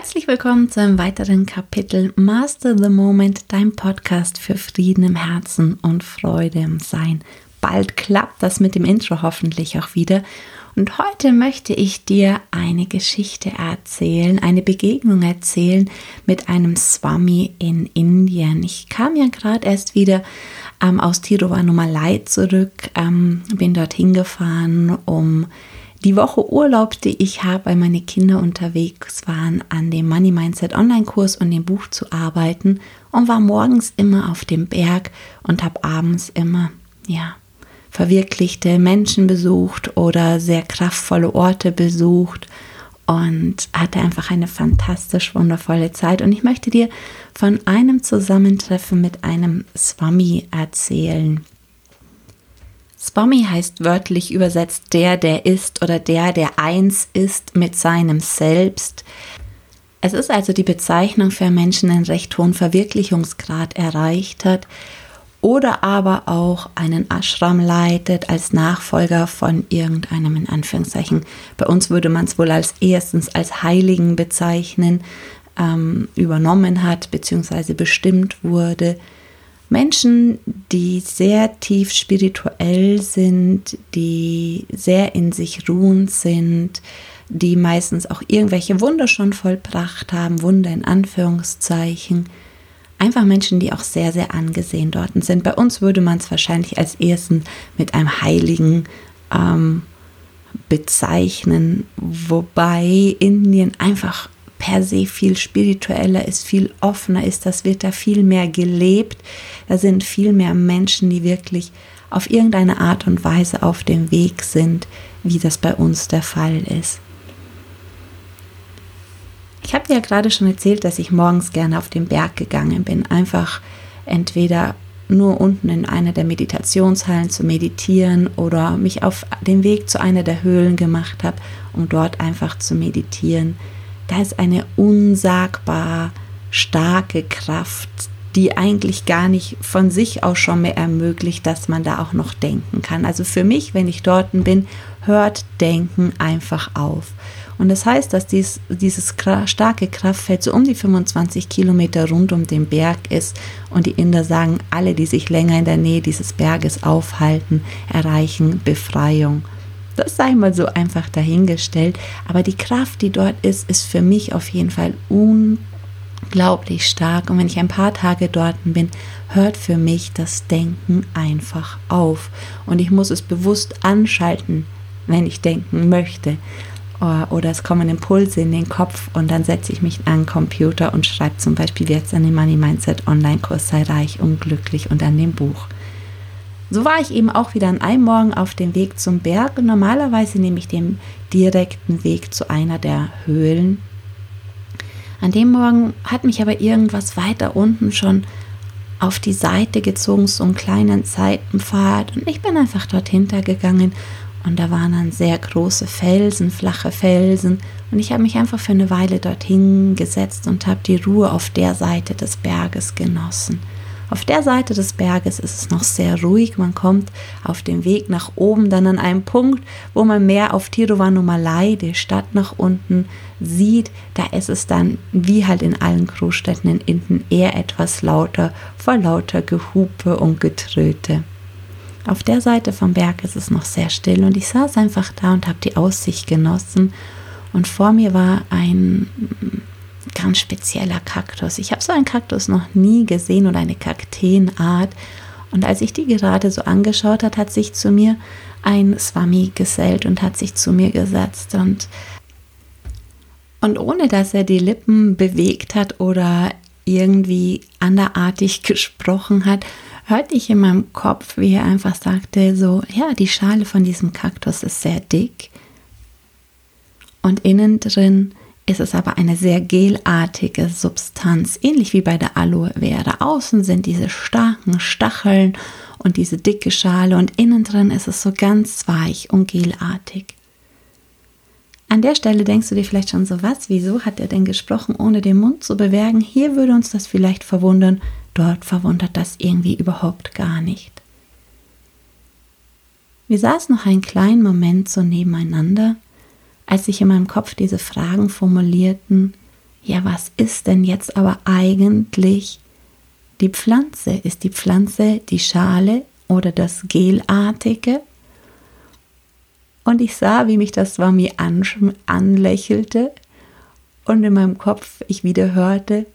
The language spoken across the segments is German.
Herzlich willkommen zu einem weiteren Kapitel Master the Moment, dein Podcast für Frieden im Herzen und Freude im Sein. Bald klappt das mit dem Intro hoffentlich auch wieder. Und heute möchte ich dir eine Geschichte erzählen, eine Begegnung erzählen mit einem Swami in Indien. Ich kam ja gerade erst wieder ähm, aus Tiruvannamalai zurück, ähm, bin dorthin gefahren, um die Woche Urlaub, die ich habe, weil meine Kinder unterwegs waren, an dem Money Mindset Online-Kurs und dem Buch zu arbeiten und war morgens immer auf dem Berg und habe abends immer, ja, verwirklichte Menschen besucht oder sehr kraftvolle Orte besucht und hatte einfach eine fantastisch wundervolle Zeit. Und ich möchte dir von einem Zusammentreffen mit einem Swami erzählen. Swami heißt wörtlich übersetzt der, der ist oder der, der eins ist mit seinem Selbst. Es ist also die Bezeichnung für Menschen, einen recht hohen Verwirklichungsgrad erreicht hat oder aber auch einen Ashram leitet als Nachfolger von irgendeinem in Anführungszeichen. Bei uns würde man es wohl als erstens als Heiligen bezeichnen, ähm, übernommen hat bzw. bestimmt wurde. Menschen, die sehr tief spirituell sind, die sehr in sich ruhend sind, die meistens auch irgendwelche Wunder schon vollbracht haben, Wunder in Anführungszeichen. Einfach Menschen, die auch sehr, sehr angesehen dort sind. Bei uns würde man es wahrscheinlich als ersten mit einem Heiligen ähm, bezeichnen, wobei Indien einfach per se viel spiritueller ist, viel offener ist, das wird da viel mehr gelebt. Da sind viel mehr Menschen, die wirklich auf irgendeine Art und Weise auf dem Weg sind, wie das bei uns der Fall ist. Ich habe dir ja gerade schon erzählt, dass ich morgens gerne auf den Berg gegangen bin, einfach entweder nur unten in einer der Meditationshallen zu meditieren oder mich auf den Weg zu einer der Höhlen gemacht habe, um dort einfach zu meditieren da ist eine unsagbar starke Kraft, die eigentlich gar nicht von sich aus schon mehr ermöglicht, dass man da auch noch denken kann. Also für mich, wenn ich dort bin, hört Denken einfach auf. Und das heißt, dass dies, dieses starke Kraftfeld so um die 25 Kilometer rund um den Berg ist. Und die Inder sagen, alle, die sich länger in der Nähe dieses Berges aufhalten, erreichen Befreiung. Das sei mal so einfach dahingestellt. Aber die Kraft, die dort ist, ist für mich auf jeden Fall unglaublich stark. Und wenn ich ein paar Tage dort bin, hört für mich das Denken einfach auf. Und ich muss es bewusst anschalten, wenn ich denken möchte. Oder es kommen Impulse in den Kopf und dann setze ich mich an den Computer und schreibe zum Beispiel jetzt an den Money Mindset Online-Kurs sei reich und glücklich und an dem Buch. So war ich eben auch wieder an einem Morgen auf dem Weg zum Berg. Normalerweise nehme ich den direkten Weg zu einer der Höhlen. An dem Morgen hat mich aber irgendwas weiter unten schon auf die Seite gezogen, so einen kleinen Seitenpfad. Und ich bin einfach dort hintergegangen und da waren dann sehr große Felsen, flache Felsen. Und ich habe mich einfach für eine Weile dorthin gesetzt und habe die Ruhe auf der Seite des Berges genossen. Auf der Seite des Berges ist es noch sehr ruhig. Man kommt auf dem Weg nach oben dann an einem Punkt, wo man mehr auf Tiruvannamalai, die Stadt nach unten, sieht. Da ist es dann, wie halt in allen Großstädten in Indien, eher etwas lauter, vor lauter Gehupe und Getröte. Auf der Seite vom Berg ist es noch sehr still und ich saß einfach da und habe die Aussicht genossen. Und vor mir war ein ganz spezieller Kaktus. Ich habe so einen Kaktus noch nie gesehen oder eine Kakteenart. Und als ich die gerade so angeschaut hat, hat sich zu mir ein Swami gesellt und hat sich zu mir gesetzt und und ohne dass er die Lippen bewegt hat oder irgendwie anderartig gesprochen hat, hörte ich in meinem Kopf, wie er einfach sagte, so, ja, die Schale von diesem Kaktus ist sehr dick und innen drin ist es aber eine sehr gelartige Substanz, ähnlich wie bei der Aloe Vera. Außen sind diese starken Stacheln und diese dicke Schale und innen drin ist es so ganz weich und gelartig. An der Stelle denkst du dir vielleicht schon so, was, wieso hat er denn gesprochen, ohne den Mund zu bewerben? Hier würde uns das vielleicht verwundern, dort verwundert das irgendwie überhaupt gar nicht. Wir saßen noch einen kleinen Moment so nebeneinander als sich in meinem Kopf diese Fragen formulierten, ja, was ist denn jetzt aber eigentlich die Pflanze? Ist die Pflanze die Schale oder das Gelartige? Und ich sah, wie mich das Swami anlächelte und in meinem Kopf ich wieder hörte,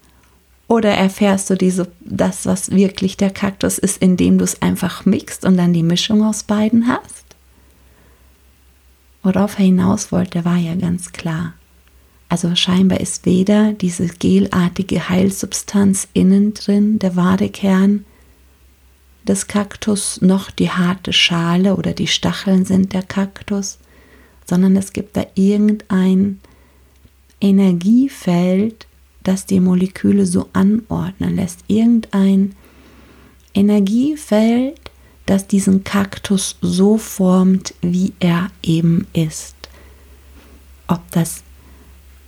oder erfährst du diese, das, was wirklich der Kaktus ist, indem du es einfach mixt und dann die Mischung aus beiden hast? Worauf er hinaus wollte, war ja ganz klar. Also scheinbar ist weder diese gelartige Heilsubstanz innen drin, der wahre Kern des Kaktus, noch die harte Schale oder die Stacheln sind der Kaktus, sondern es gibt da irgendein Energiefeld, das die Moleküle so anordnen lässt. Irgendein Energiefeld, das diesen Kaktus so formt, wie er eben ist. Ob das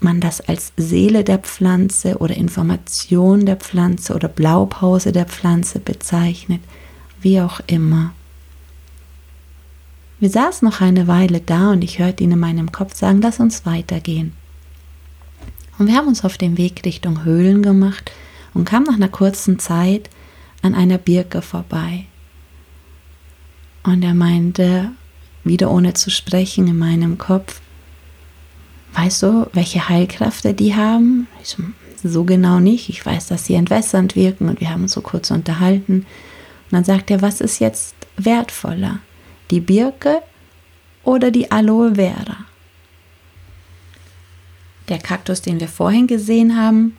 man das als Seele der Pflanze oder Information der Pflanze oder Blaupause der Pflanze bezeichnet, wie auch immer. Wir saßen noch eine Weile da und ich hörte ihn in meinem Kopf sagen, lass uns weitergehen. Und wir haben uns auf den Weg Richtung Höhlen gemacht und kamen nach einer kurzen Zeit an einer Birke vorbei. Und er meinte, wieder ohne zu sprechen in meinem Kopf, weißt du, welche Heilkräfte die haben? Ich so, genau nicht. Ich weiß, dass sie entwässernd wirken und wir haben uns so kurz unterhalten. Und dann sagt er, was ist jetzt wertvoller? Die Birke oder die Aloe Vera? Der Kaktus, den wir vorhin gesehen haben,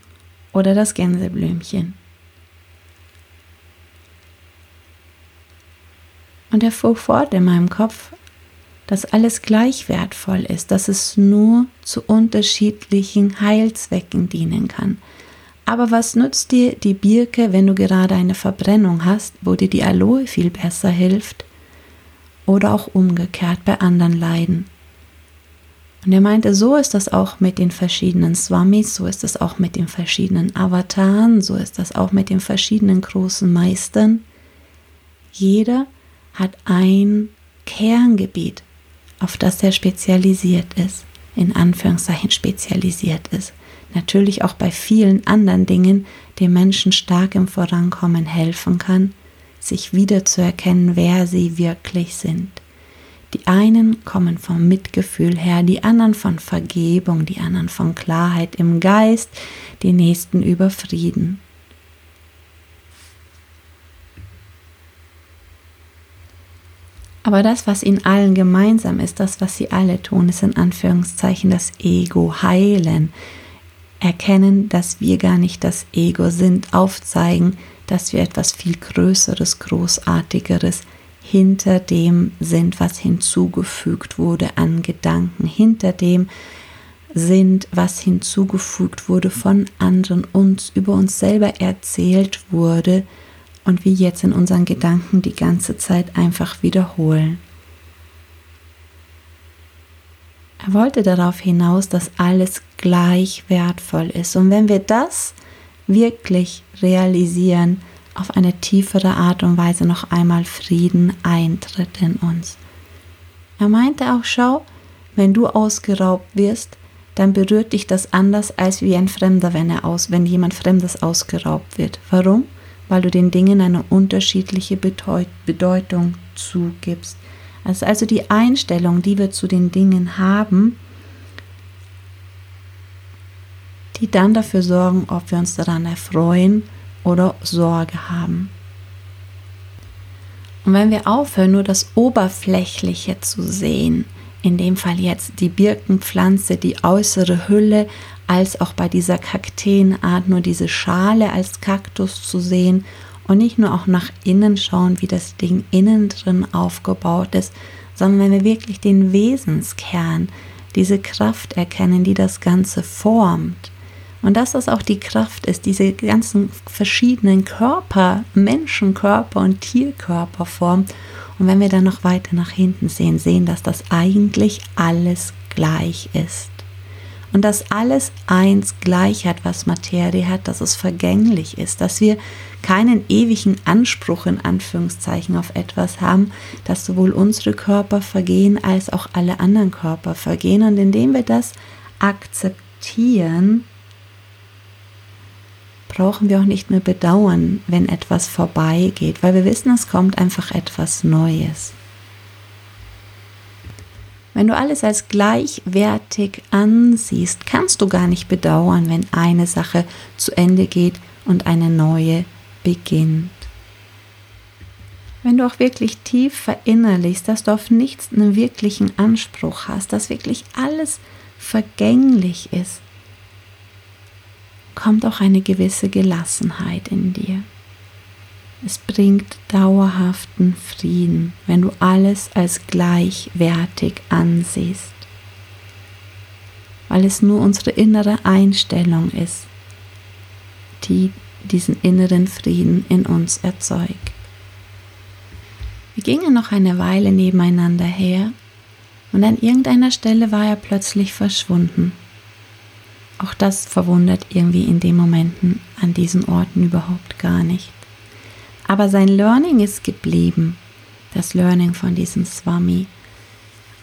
oder das Gänseblümchen? Und er fuhr fort in meinem Kopf, dass alles gleich wertvoll ist, dass es nur zu unterschiedlichen Heilzwecken dienen kann. Aber was nützt dir die Birke, wenn du gerade eine Verbrennung hast, wo dir die Aloe viel besser hilft? Oder auch umgekehrt bei anderen Leiden. Und er meinte, so ist das auch mit den verschiedenen Swamis, so ist das auch mit den verschiedenen Avataren, so ist das auch mit den verschiedenen großen Meistern. Jeder hat ein Kerngebiet, auf das er spezialisiert ist, in Anführungszeichen spezialisiert ist. Natürlich auch bei vielen anderen Dingen, dem Menschen stark im Vorankommen helfen kann, sich wiederzuerkennen, wer sie wirklich sind. Die einen kommen vom Mitgefühl her, die anderen von Vergebung, die anderen von Klarheit im Geist, die nächsten über Frieden. Aber das, was ihnen allen gemeinsam ist, das, was sie alle tun, ist in Anführungszeichen das Ego heilen. Erkennen, dass wir gar nicht das Ego sind, aufzeigen, dass wir etwas viel Größeres, Großartigeres hinter dem sind, was hinzugefügt wurde an Gedanken, hinter dem sind, was hinzugefügt wurde von anderen, uns über uns selber erzählt wurde, und wie jetzt in unseren Gedanken die ganze Zeit einfach wiederholen. Er wollte darauf hinaus, dass alles gleich wertvoll ist. Und wenn wir das wirklich realisieren, auf eine tiefere Art und Weise noch einmal Frieden eintritt in uns. Er meinte auch, schau, wenn du ausgeraubt wirst, dann berührt dich das anders als wie ein Fremder, wenn er aus, wenn jemand Fremdes ausgeraubt wird. Warum? Weil du den Dingen eine unterschiedliche Bedeutung zugibst. Das ist also die Einstellung, die wir zu den Dingen haben, die dann dafür sorgen, ob wir uns daran erfreuen oder Sorge haben. Und wenn wir aufhören, nur das Oberflächliche zu sehen, in dem Fall jetzt die Birkenpflanze, die äußere Hülle als auch bei dieser Kakteenart nur diese Schale als Kaktus zu sehen und nicht nur auch nach innen schauen, wie das Ding innen drin aufgebaut ist, sondern wenn wir wirklich den Wesenskern, diese Kraft erkennen, die das Ganze formt. Und dass das auch die Kraft ist, diese ganzen verschiedenen Körper, Menschenkörper und Tierkörper formt. Und wenn wir dann noch weiter nach hinten sehen, sehen, dass das eigentlich alles gleich ist und dass alles eins gleich hat, was Materie hat, dass es vergänglich ist, dass wir keinen ewigen Anspruch in Anführungszeichen auf etwas haben, dass sowohl unsere Körper vergehen als auch alle anderen Körper vergehen. Und indem wir das akzeptieren, brauchen wir auch nicht mehr bedauern, wenn etwas vorbeigeht, weil wir wissen, es kommt einfach etwas Neues. Wenn du alles als gleichwertig ansiehst, kannst du gar nicht bedauern, wenn eine Sache zu Ende geht und eine neue beginnt. Wenn du auch wirklich tief verinnerlichst, dass du auf nichts einen wirklichen Anspruch hast, dass wirklich alles vergänglich ist, kommt auch eine gewisse Gelassenheit in dir. Es bringt dauerhaften Frieden, wenn du alles als gleichwertig ansiehst, weil es nur unsere innere Einstellung ist, die diesen inneren Frieden in uns erzeugt. Wir gingen noch eine Weile nebeneinander her und an irgendeiner Stelle war er plötzlich verschwunden. Auch das verwundert irgendwie in den Momenten an diesen Orten überhaupt gar nicht. Aber sein Learning ist geblieben, das Learning von diesem Swami.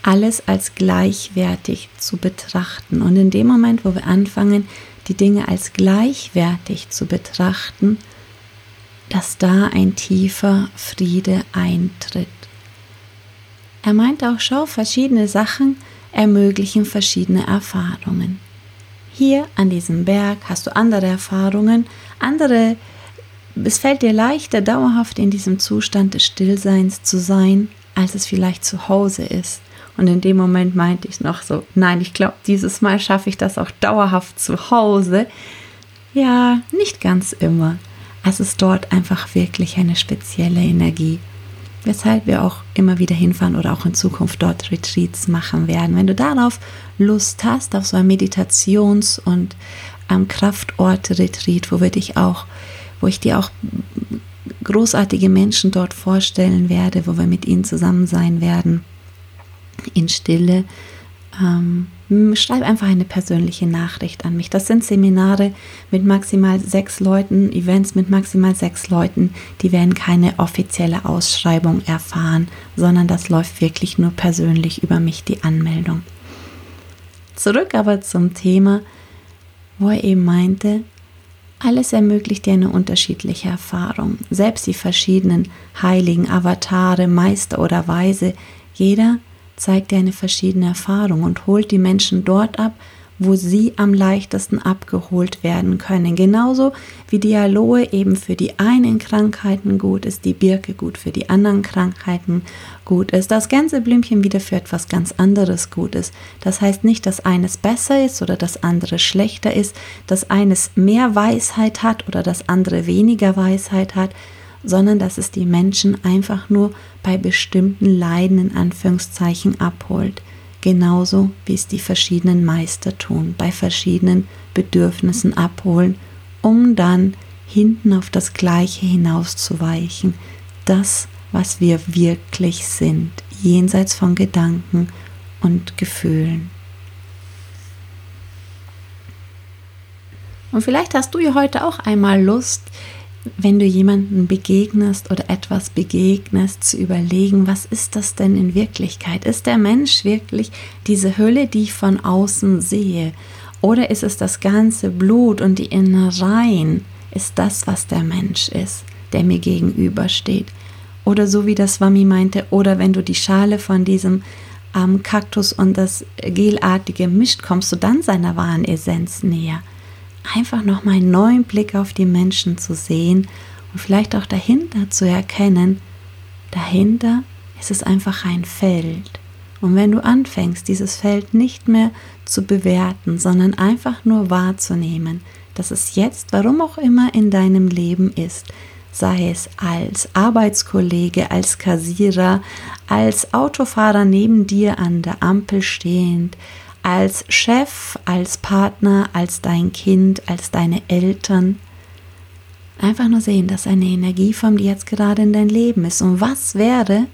Alles als gleichwertig zu betrachten. Und in dem Moment, wo wir anfangen, die Dinge als gleichwertig zu betrachten, dass da ein tiefer Friede eintritt. Er meint auch, schau, verschiedene Sachen ermöglichen verschiedene Erfahrungen. Hier an diesem Berg hast du andere Erfahrungen, andere es fällt dir leichter, dauerhaft in diesem Zustand des Stillseins zu sein, als es vielleicht zu Hause ist. Und in dem Moment meinte ich noch so, nein, ich glaube, dieses Mal schaffe ich das auch dauerhaft zu Hause. Ja, nicht ganz immer. Es ist dort einfach wirklich eine spezielle Energie, weshalb wir auch immer wieder hinfahren oder auch in Zukunft dort Retreats machen werden. Wenn du darauf Lust hast, auf so ein Meditations- und ähm, Kraftort-Retreat, wo wir dich auch wo ich dir auch großartige Menschen dort vorstellen werde, wo wir mit ihnen zusammen sein werden, in Stille. Ähm, schreib einfach eine persönliche Nachricht an mich. Das sind Seminare mit maximal sechs Leuten, Events mit maximal sechs Leuten. Die werden keine offizielle Ausschreibung erfahren, sondern das läuft wirklich nur persönlich über mich, die Anmeldung. Zurück aber zum Thema, wo er eben meinte, alles ermöglicht dir eine unterschiedliche Erfahrung. Selbst die verschiedenen heiligen Avatare, Meister oder Weise, jeder zeigt dir eine verschiedene Erfahrung und holt die Menschen dort ab, wo sie am leichtesten abgeholt werden können. Genauso wie die Aloe eben für die einen Krankheiten gut ist, die Birke gut für die anderen Krankheiten gut ist, das Gänseblümchen wieder für etwas ganz anderes gut ist. Das heißt nicht, dass eines besser ist oder das andere schlechter ist, dass eines mehr Weisheit hat oder das andere weniger Weisheit hat, sondern dass es die Menschen einfach nur bei bestimmten Leiden in Anführungszeichen abholt genauso wie es die verschiedenen Meister tun, bei verschiedenen Bedürfnissen abholen, um dann hinten auf das Gleiche hinauszuweichen, das, was wir wirklich sind, jenseits von Gedanken und Gefühlen. Und vielleicht hast du ja heute auch einmal Lust, wenn du jemanden begegnest oder etwas begegnest, zu überlegen, was ist das denn in Wirklichkeit? Ist der Mensch wirklich diese Hülle, die ich von außen sehe? Oder ist es das ganze Blut und die Innereien? Ist das, was der Mensch ist, der mir gegenübersteht? Oder so wie das Wami meinte, oder wenn du die Schale von diesem ähm, Kaktus und das Gelartige mischt, kommst du dann seiner wahren Essenz näher einfach nochmal einen neuen Blick auf die Menschen zu sehen und vielleicht auch dahinter zu erkennen, dahinter ist es einfach ein Feld. Und wenn du anfängst, dieses Feld nicht mehr zu bewerten, sondern einfach nur wahrzunehmen, dass es jetzt, warum auch immer in deinem Leben ist, sei es als Arbeitskollege, als Kassierer, als Autofahrer neben dir an der Ampel stehend, als Chef, als Partner, als dein Kind, als deine Eltern. Einfach nur sehen, dass eine Energie von dir jetzt gerade in dein Leben ist. Und was wäre,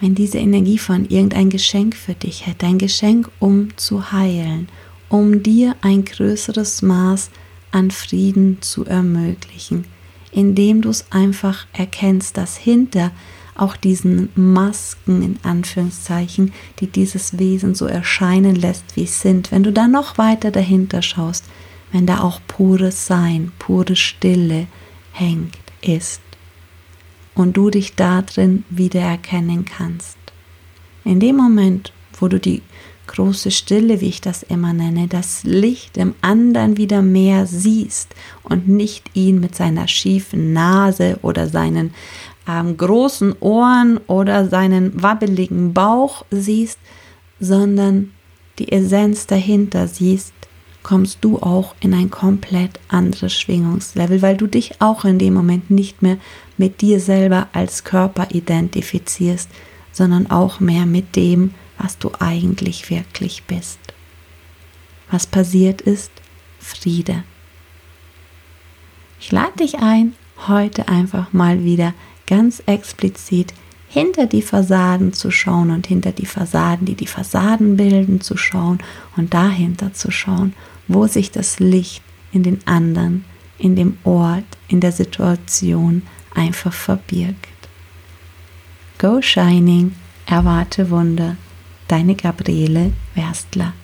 wenn diese Energie von irgendein Geschenk für dich hätte, ein Geschenk, um zu heilen, um dir ein größeres Maß an Frieden zu ermöglichen, indem du es einfach erkennst, dass hinter auch diesen Masken in Anführungszeichen, die dieses Wesen so erscheinen lässt, wie es sind. Wenn du da noch weiter dahinter schaust, wenn da auch pures Sein, pure Stille hängt, ist und du dich darin wiedererkennen kannst. In dem Moment, wo du die große Stille, wie ich das immer nenne, das Licht im anderen wieder mehr siehst und nicht ihn mit seiner schiefen Nase oder seinen ähm, großen Ohren oder seinen wabbeligen Bauch siehst, sondern die Essenz dahinter siehst, kommst du auch in ein komplett anderes Schwingungslevel, weil du dich auch in dem Moment nicht mehr mit dir selber als Körper identifizierst, sondern auch mehr mit dem, was du eigentlich wirklich bist. Was passiert ist, Friede. Ich lade dich ein, heute einfach mal wieder ganz explizit hinter die Fassaden zu schauen und hinter die Fassaden, die die Fassaden bilden, zu schauen und dahinter zu schauen, wo sich das Licht in den anderen, in dem Ort, in der Situation einfach verbirgt. Go Shining, erwarte Wunder. Deine Gabriele Werstler.